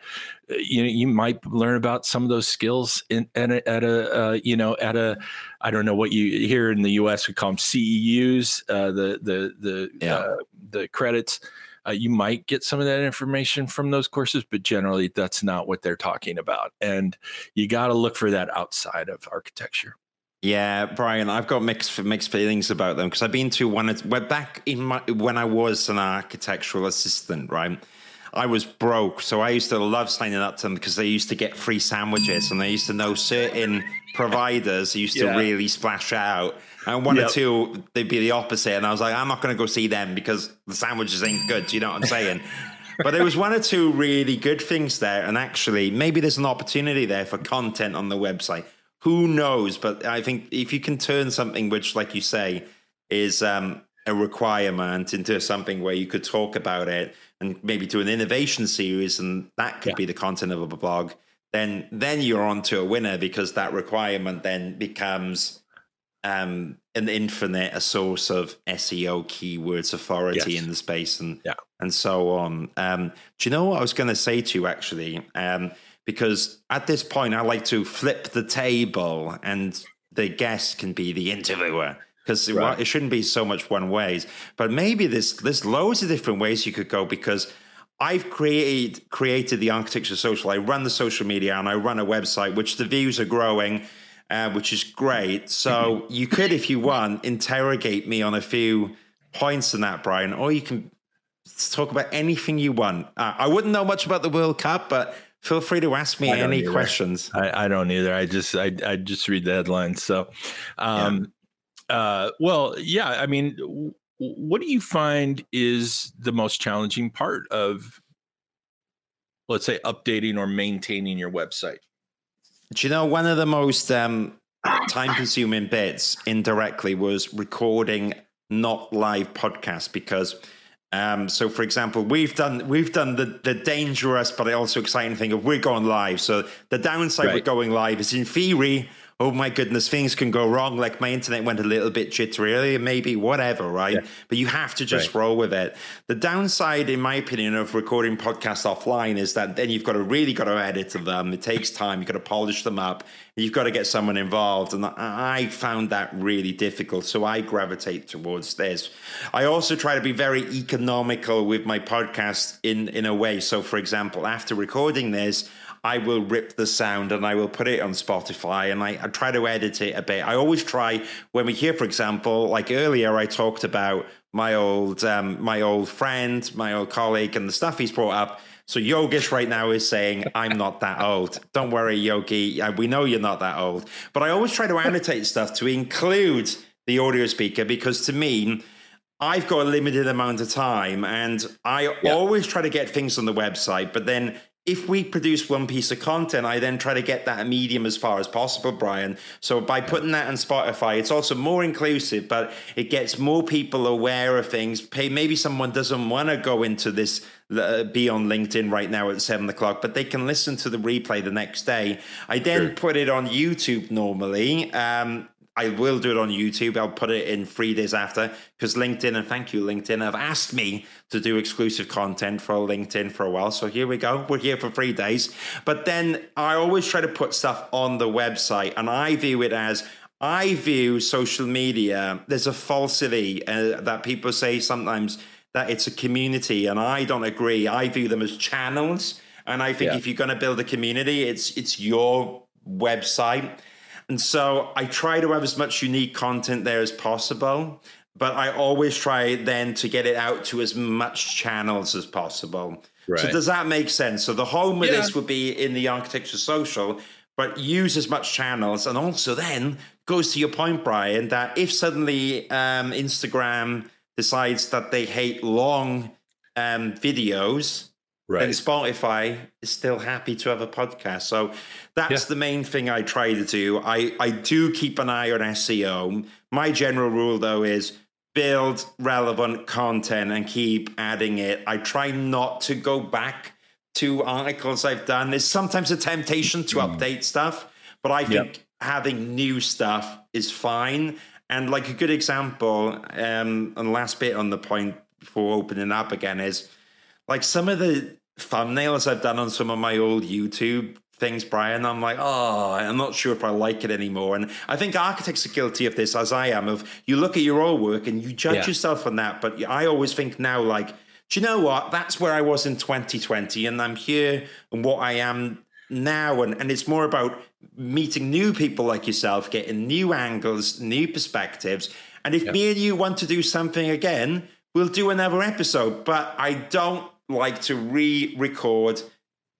uh, you know you might learn about some of those skills in at a, at a uh, you know at a i don't know what you here in the us we call them ceus uh, the the the yeah. uh, the credits uh, you might get some of that information from those courses, but generally that's not what they're talking about. And you got to look for that outside of architecture. Yeah, Brian, I've got mixed mixed feelings about them because I've been to one. We're back in my when I was an architectural assistant, right? I was broke, so I used to love signing up to them because they used to get free sandwiches, and they used to know certain providers used yeah. to really splash out. And one yep. or two, they'd be the opposite. And I was like, I'm not going to go see them because the sandwiches ain't good. You know what I'm saying? but there was one or two really good things there. And actually, maybe there's an opportunity there for content on the website. Who knows? But I think if you can turn something which, like you say, is um, a requirement into something where you could talk about it and maybe do an innovation series, and that could yeah. be the content of a blog, then then you're on to a winner because that requirement then becomes um, an infinite a source of SEO keywords authority yes. in the space and yeah. and so on. Um, do you know what I was going to say to you actually? Um, because at this point, I like to flip the table, and the guest can be the interviewer because right. it shouldn't be so much one ways. But maybe there's there's loads of different ways you could go because. I've created created the architecture social. I run the social media and I run a website, which the views are growing uh, which is great. So you could, if you want, interrogate me on a few points in that, Brian, or you can talk about anything you want. Uh, I wouldn't know much about the World Cup, but feel free to ask me any either. questions. I, I, don't either. I just I, I just read the headlines. So, um, yeah. uh, well, yeah. I mean, what do you find is the most challenging part of, let's say, updating or maintaining your website? Do you know one of the most um, time consuming bits indirectly was recording not live podcasts because um, so for example we've done we've done the the dangerous but also exciting thing of we're going live so the downside right. with going live is in theory oh my goodness, things can go wrong. Like my internet went a little bit jittery earlier, maybe whatever, right? Yeah. But you have to just right. roll with it. The downside, in my opinion, of recording podcasts offline is that then you've got to really got to edit them. It takes time. You've got to polish them up. You've got to get someone involved. And I found that really difficult. So I gravitate towards this. I also try to be very economical with my podcast in, in a way. So, for example, after recording this, I will rip the sound and I will put it on Spotify and I, I, try to edit it a bit. I always try when we hear, for example, like earlier, I talked about my old um, my old friend, my old colleague, and the stuff he's brought up. So Yogesh right now is saying, "I'm not that old." Don't worry, Yogi. We know you're not that old. But I always try to annotate stuff to include the audio speaker because to me. I've got a limited amount of time and I yeah. always try to get things on the website, but then if we produce one piece of content, I then try to get that medium as far as possible, Brian. So by putting that on Spotify, it's also more inclusive, but it gets more people aware of things. Maybe someone doesn't want to go into this, uh, be on LinkedIn right now at seven o'clock, but they can listen to the replay the next day. I then sure. put it on YouTube normally. Um, I will do it on YouTube. I'll put it in three days after because LinkedIn, and thank you, LinkedIn, have asked me to do exclusive content for LinkedIn for a while. So here we go. We're here for three days. But then I always try to put stuff on the website, and I view it as I view social media, there's a falsity uh, that people say sometimes that it's a community, and I don't agree. I view them as channels. And I think yeah. if you're going to build a community, it's it's your website and so I try to have as much unique content there as possible, but I always try then to get it out to as much channels as possible. Right. So does that make sense? So the home of yeah. this would be in the architecture social, but use as much channels, and also then goes to your point, Brian, that if suddenly um, Instagram decides that they hate long um, videos, Right. And Spotify is still happy to have a podcast. So that's yeah. the main thing I try to do. I, I do keep an eye on SEO. My general rule, though, is build relevant content and keep adding it. I try not to go back to articles I've done. There's sometimes a temptation to mm. update stuff, but I think yep. having new stuff is fine. And like a good example, um, and last bit on the point before opening up again is like some of the thumbnails I've done on some of my old YouTube things, Brian, I'm like, oh, I'm not sure if I like it anymore. And I think architects are guilty of this, as I am, of you look at your old work and you judge yeah. yourself on that. But I always think now, like, do you know what? That's where I was in 2020, and I'm here and what I am now. And, and it's more about meeting new people like yourself, getting new angles, new perspectives. And if yeah. me and you want to do something again, we'll do another episode. But I don't like to re-record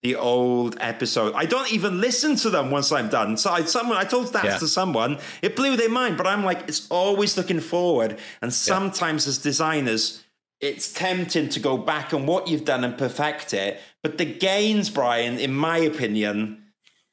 the old episode. I don't even listen to them once I'm done. So I someone I told that yeah. to someone, it blew their mind. But I'm like, it's always looking forward. And sometimes yeah. as designers, it's tempting to go back on what you've done and perfect it. But the gains, Brian, in my opinion,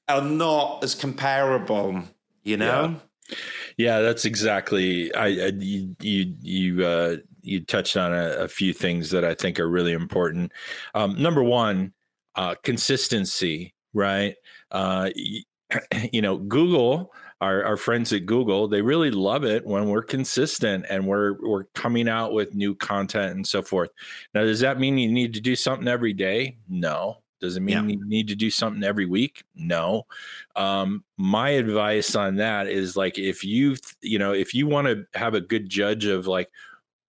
are not as comparable. You know. Yeah, yeah that's exactly. I, I you you you uh, you touched on a, a, few things that I think are really important. Um, number one, uh, consistency, right? Uh, you, you know, Google, our, our friends at Google, they really love it when we're consistent and we're we're coming out with new content and so forth. Now, does that mean you need to do something every day? No. Does it mean yeah. you need to do something every week? No. Um, my advice on that is like if you you know if you want to have a good judge of like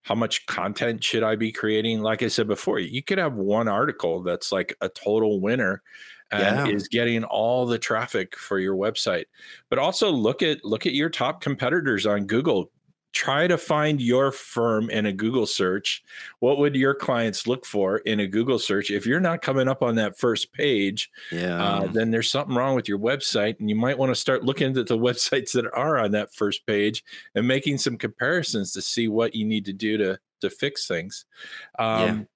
how much content should I be creating? Like I said before, you could have one article that's like a total winner and yeah. is getting all the traffic for your website. But also look at look at your top competitors on Google try to find your firm in a Google search. What would your clients look for in a Google search? If you're not coming up on that first page, yeah. Uh, then there's something wrong with your website. And you might want to start looking at the websites that are on that first page and making some comparisons to see what you need to do to, to fix things. Um,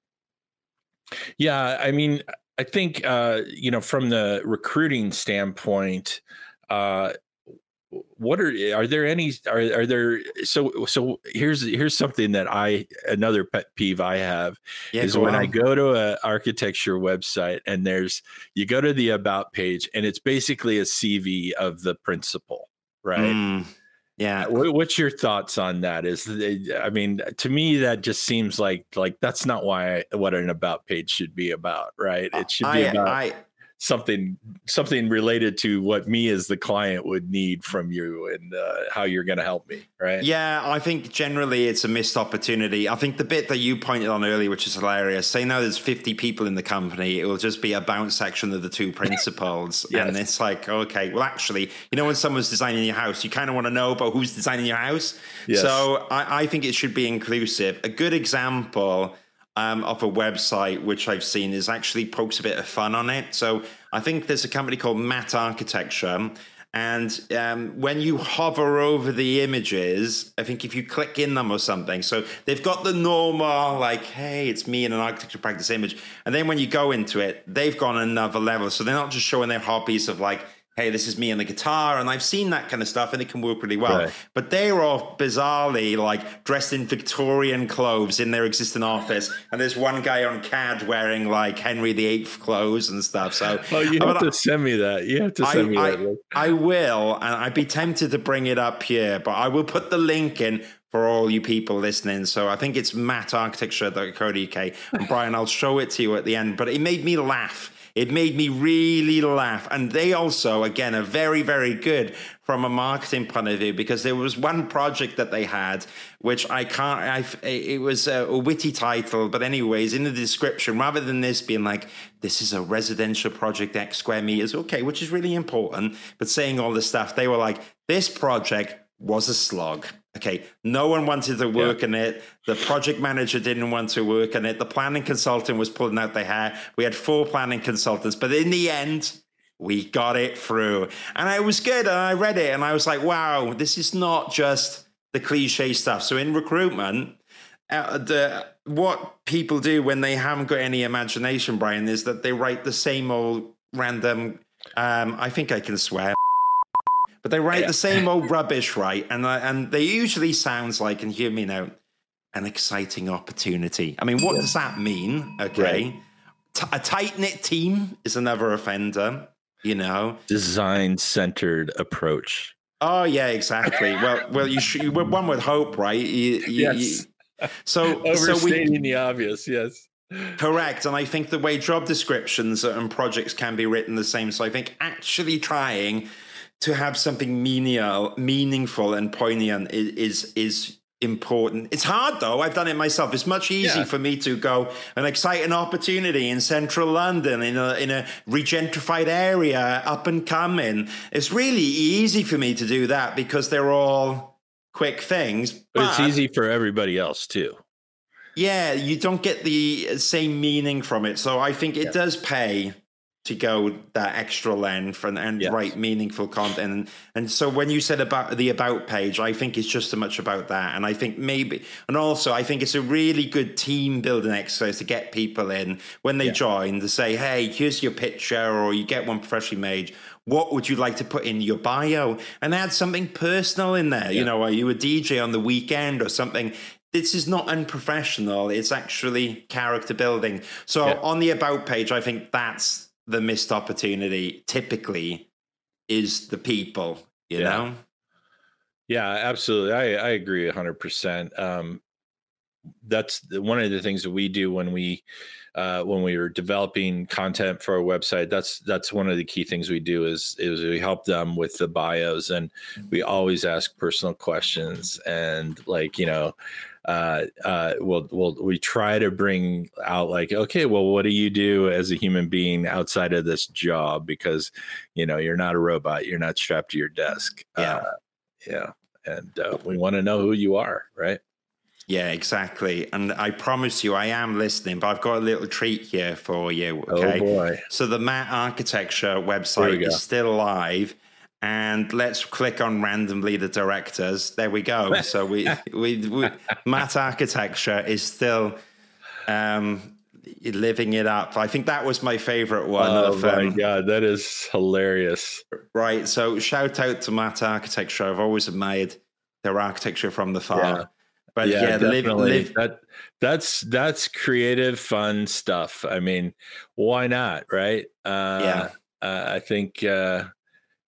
yeah. yeah, I mean, I think, uh, you know, from the recruiting standpoint, uh, what are are there any are are there so so here's here's something that I another pet peeve I have yeah, is when on. I go to an architecture website and there's you go to the about page and it's basically a CV of the principal, right? Mm, yeah. What's your thoughts on that? Is I mean, to me that just seems like like that's not why I, what an about page should be about, right? It should be I, about I, something something related to what me as the client would need from you and uh, how you're going to help me right? Yeah i think generally it's a missed opportunity. I think the bit that you pointed on earlier which is hilarious say now there's 50 people in the company it will just be a bounce section of the two principals. Yes. and it's like okay well actually you know when someone's designing your house you kind of want to know about who's designing your house? Yes. so I, I think it should be inclusive. A good example um, of a website which I've seen is actually pokes a bit of fun on it. So I think there's a company called Matt Architecture. And um, when you hover over the images, I think if you click in them or something, so they've got the normal, like, hey, it's me in an architecture practice image. And then when you go into it, they've gone another level. So they're not just showing their hobbies of like, hey, this is me and the guitar, and I've seen that kind of stuff, and it can work really well. Right. But they're all bizarrely like dressed in Victorian clothes in their existing office, and there's one guy on CAD wearing like Henry VIII clothes and stuff. So, oh, you have to send me that. You have to send I, me I, that. I will, and I'd be tempted to bring it up here, but I will put the link in for all you people listening. So I think it's Matt mattarchitecture.co.uk. And Brian, I'll show it to you at the end. But it made me laugh it made me really laugh. And they also, again, are very, very good from a marketing point of view because there was one project that they had which I can't. I, it was a, witty title, but anyways, in the description, rather than this being like this is a residential project X square meters, okay, which is really important, but saying all this stuff, they were like this project was a slog. Okay, no one wanted to work yeah. on it. The project manager didn't want to work on it. The planning consultant was pulling out their hair. We had four planning consultants, but in the end, we got it through. And I was good. And I read it and I was like, wow, this is not just the cliche stuff. So in recruitment, uh, the what people do when they haven't got any imagination, Brian, is that they write the same old random. Um, I think I can swear but they write yeah. the same old rubbish, right? And uh, and they usually sounds like, and hear me now, an exciting opportunity. I mean, what yeah. does that mean? Okay, right. T- a tight knit team is another offender. You know, design centered approach. Oh yeah, exactly. well, well, you should. One would hope, right? You, you, yes. You, so overstating so we, the obvious. Yes. Correct. And I think the way job descriptions and projects can be written the same. So I think actually trying to have something menial, meaningful and poignant is, is, is important. It's hard though. I've done it myself. It's much easier yeah. for me to go an exciting opportunity in central London in a in a regentrified area, up and coming. It's really easy for me to do that because they're all quick things. But, but it's easy for everybody else too. Yeah, you don't get the same meaning from it. So I think it yeah. does pay to go that extra length and, and yes. write meaningful content. And, and so when you said about the about page, I think it's just so much about that. And I think maybe, and also I think it's a really good team building exercise to get people in when they yeah. join to say, hey, here's your picture, or you get one professionally made. What would you like to put in your bio? And add something personal in there. Yeah. You know, are you a DJ on the weekend or something? this is not unprofessional. It's actually character building. So yeah. on the about page, I think that's the missed opportunity typically is the people, you yeah. know? Yeah, absolutely. I, I agree 100%. Um, that's one of the things that we do when we uh, when we are developing content for our website that's that's one of the key things we do is is we help them with the bios and we always ask personal questions and like you know uh, uh, we'll, we'll, we try to bring out like, okay, well, what do you do as a human being outside of this job? Because, you know, you're not a robot. You're not strapped to your desk. Yeah. Uh, yeah. And uh, we want to know who you are. Right. Yeah, exactly. And I promise you, I am listening, but I've got a little treat here for you. Oh, okay. Oh boy. So the Matt Architecture website is still live and let's click on randomly the directors. There we go. So we, we, we Matt Architecture is still, um, living it up. I think that was my favorite one. Oh of, my um, god, that is hilarious. Right. So shout out to Matt Architecture. I've always admired their architecture from the far. Yeah. But yeah, yeah, live, live, that that's that's creative, fun stuff. I mean, why not, right? Uh, Yeah. uh, I think uh,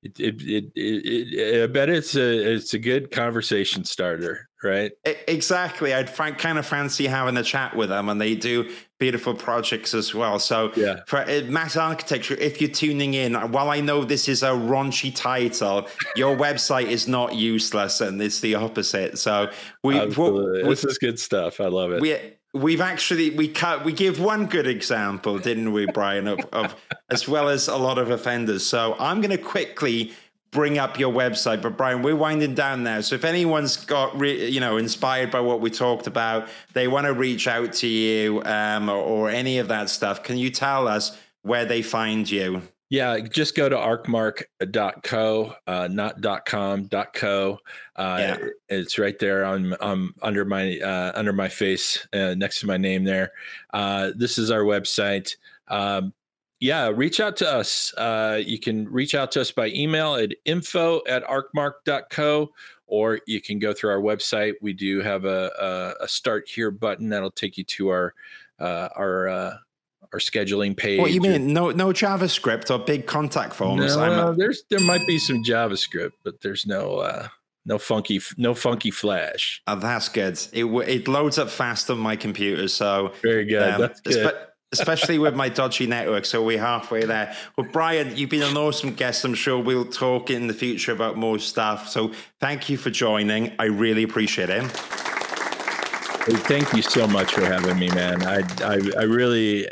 it, it, it, it, it, I bet it's a it's a good conversation starter, right? Exactly. I'd kind of fancy having a chat with them, and they do beautiful projects as well. So, Yeah. for uh, Matt Architecture, if you're tuning in, while I know this is a raunchy title, your website is not useless, and it's the opposite. So, we, we, this is good stuff. I love it. we we've actually we cut we give one good example, didn't we, Brian? Of, of as well as a lot of offenders. So, I'm going to quickly bring up your website. But Brian, we're winding down now. So if anyone's got re- you know inspired by what we talked about, they want to reach out to you um, or, or any of that stuff. Can you tell us where they find you? Yeah, just go to arcmark.co, uh, not .com, .co. Uh, Yeah. It's right there on um, under my uh, under my face, uh, next to my name there. Uh, this is our website. Um, yeah, reach out to us. Uh, you can reach out to us by email at info at arcmark.co, or you can go through our website. We do have a, a, a start here button that'll take you to our uh, our uh, our scheduling page. What you mean? No, no JavaScript or big contact forms? No, I'm there's there might be some JavaScript, but there's no uh, no funky no funky Flash. oh, that's good. It it loads up fast on my computer, so Very good. Um, That's good. espe- especially with my dodgy network. So we're halfway there. Well, Brian, you've been an awesome guest. I'm sure we'll talk in the future about more stuff. So thank you for joining. I really appreciate it. Thank you so much for having me, man. I, I, I really,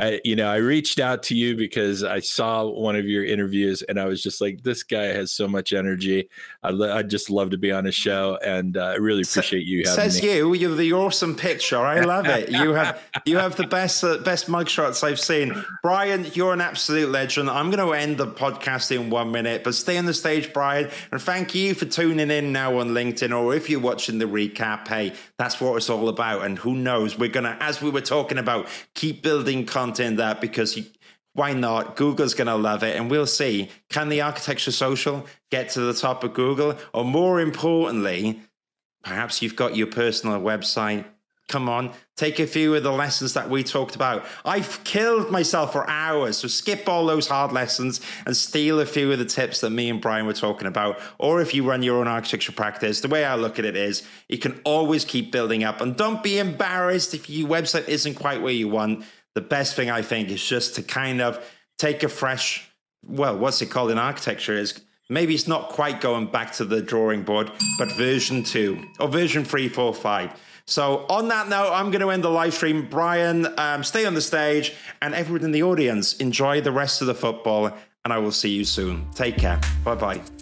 I, you know, I reached out to you because I saw one of your interviews and I was just like, this guy has so much energy. I, lo- I just love to be on his show, and uh, I really appreciate you having Says me. you, you're the awesome picture. I love it. You have you have the best uh, best mugshots I've seen. Brian, you're an absolute legend. I'm going to end the podcast in one minute, but stay on the stage, Brian, and thank you for tuning in now on LinkedIn, or if you're watching the recap. Hey, that's what it's all about. And who knows, we're gonna, as we were talking about, keep building content up because you. Why not? Google's going to love it, and we'll see. Can the architecture social get to the top of Google? Or more importantly, Perhaps you've got your personal website. Come on, take a few of the lessons that we talked about. I've killed myself for hours, so skip all those hard lessons and steal a few of the tips that me and Brian were talking about. Or if you run your own architecture practice, the way I look at it is you can always keep building up and don't be embarrassed if your website isn't quite where you want. The best thing I think is just to kind of take a fresh, well, what's it called in architecture is maybe it's not quite going back to the drawing board, but version two or version three, four, five. So on that note, I'm going to end the live stream. Brian, um, stay on the stage, and everyone in the audience, enjoy the rest of the football, and I will see you soon. Take care. Bye bye.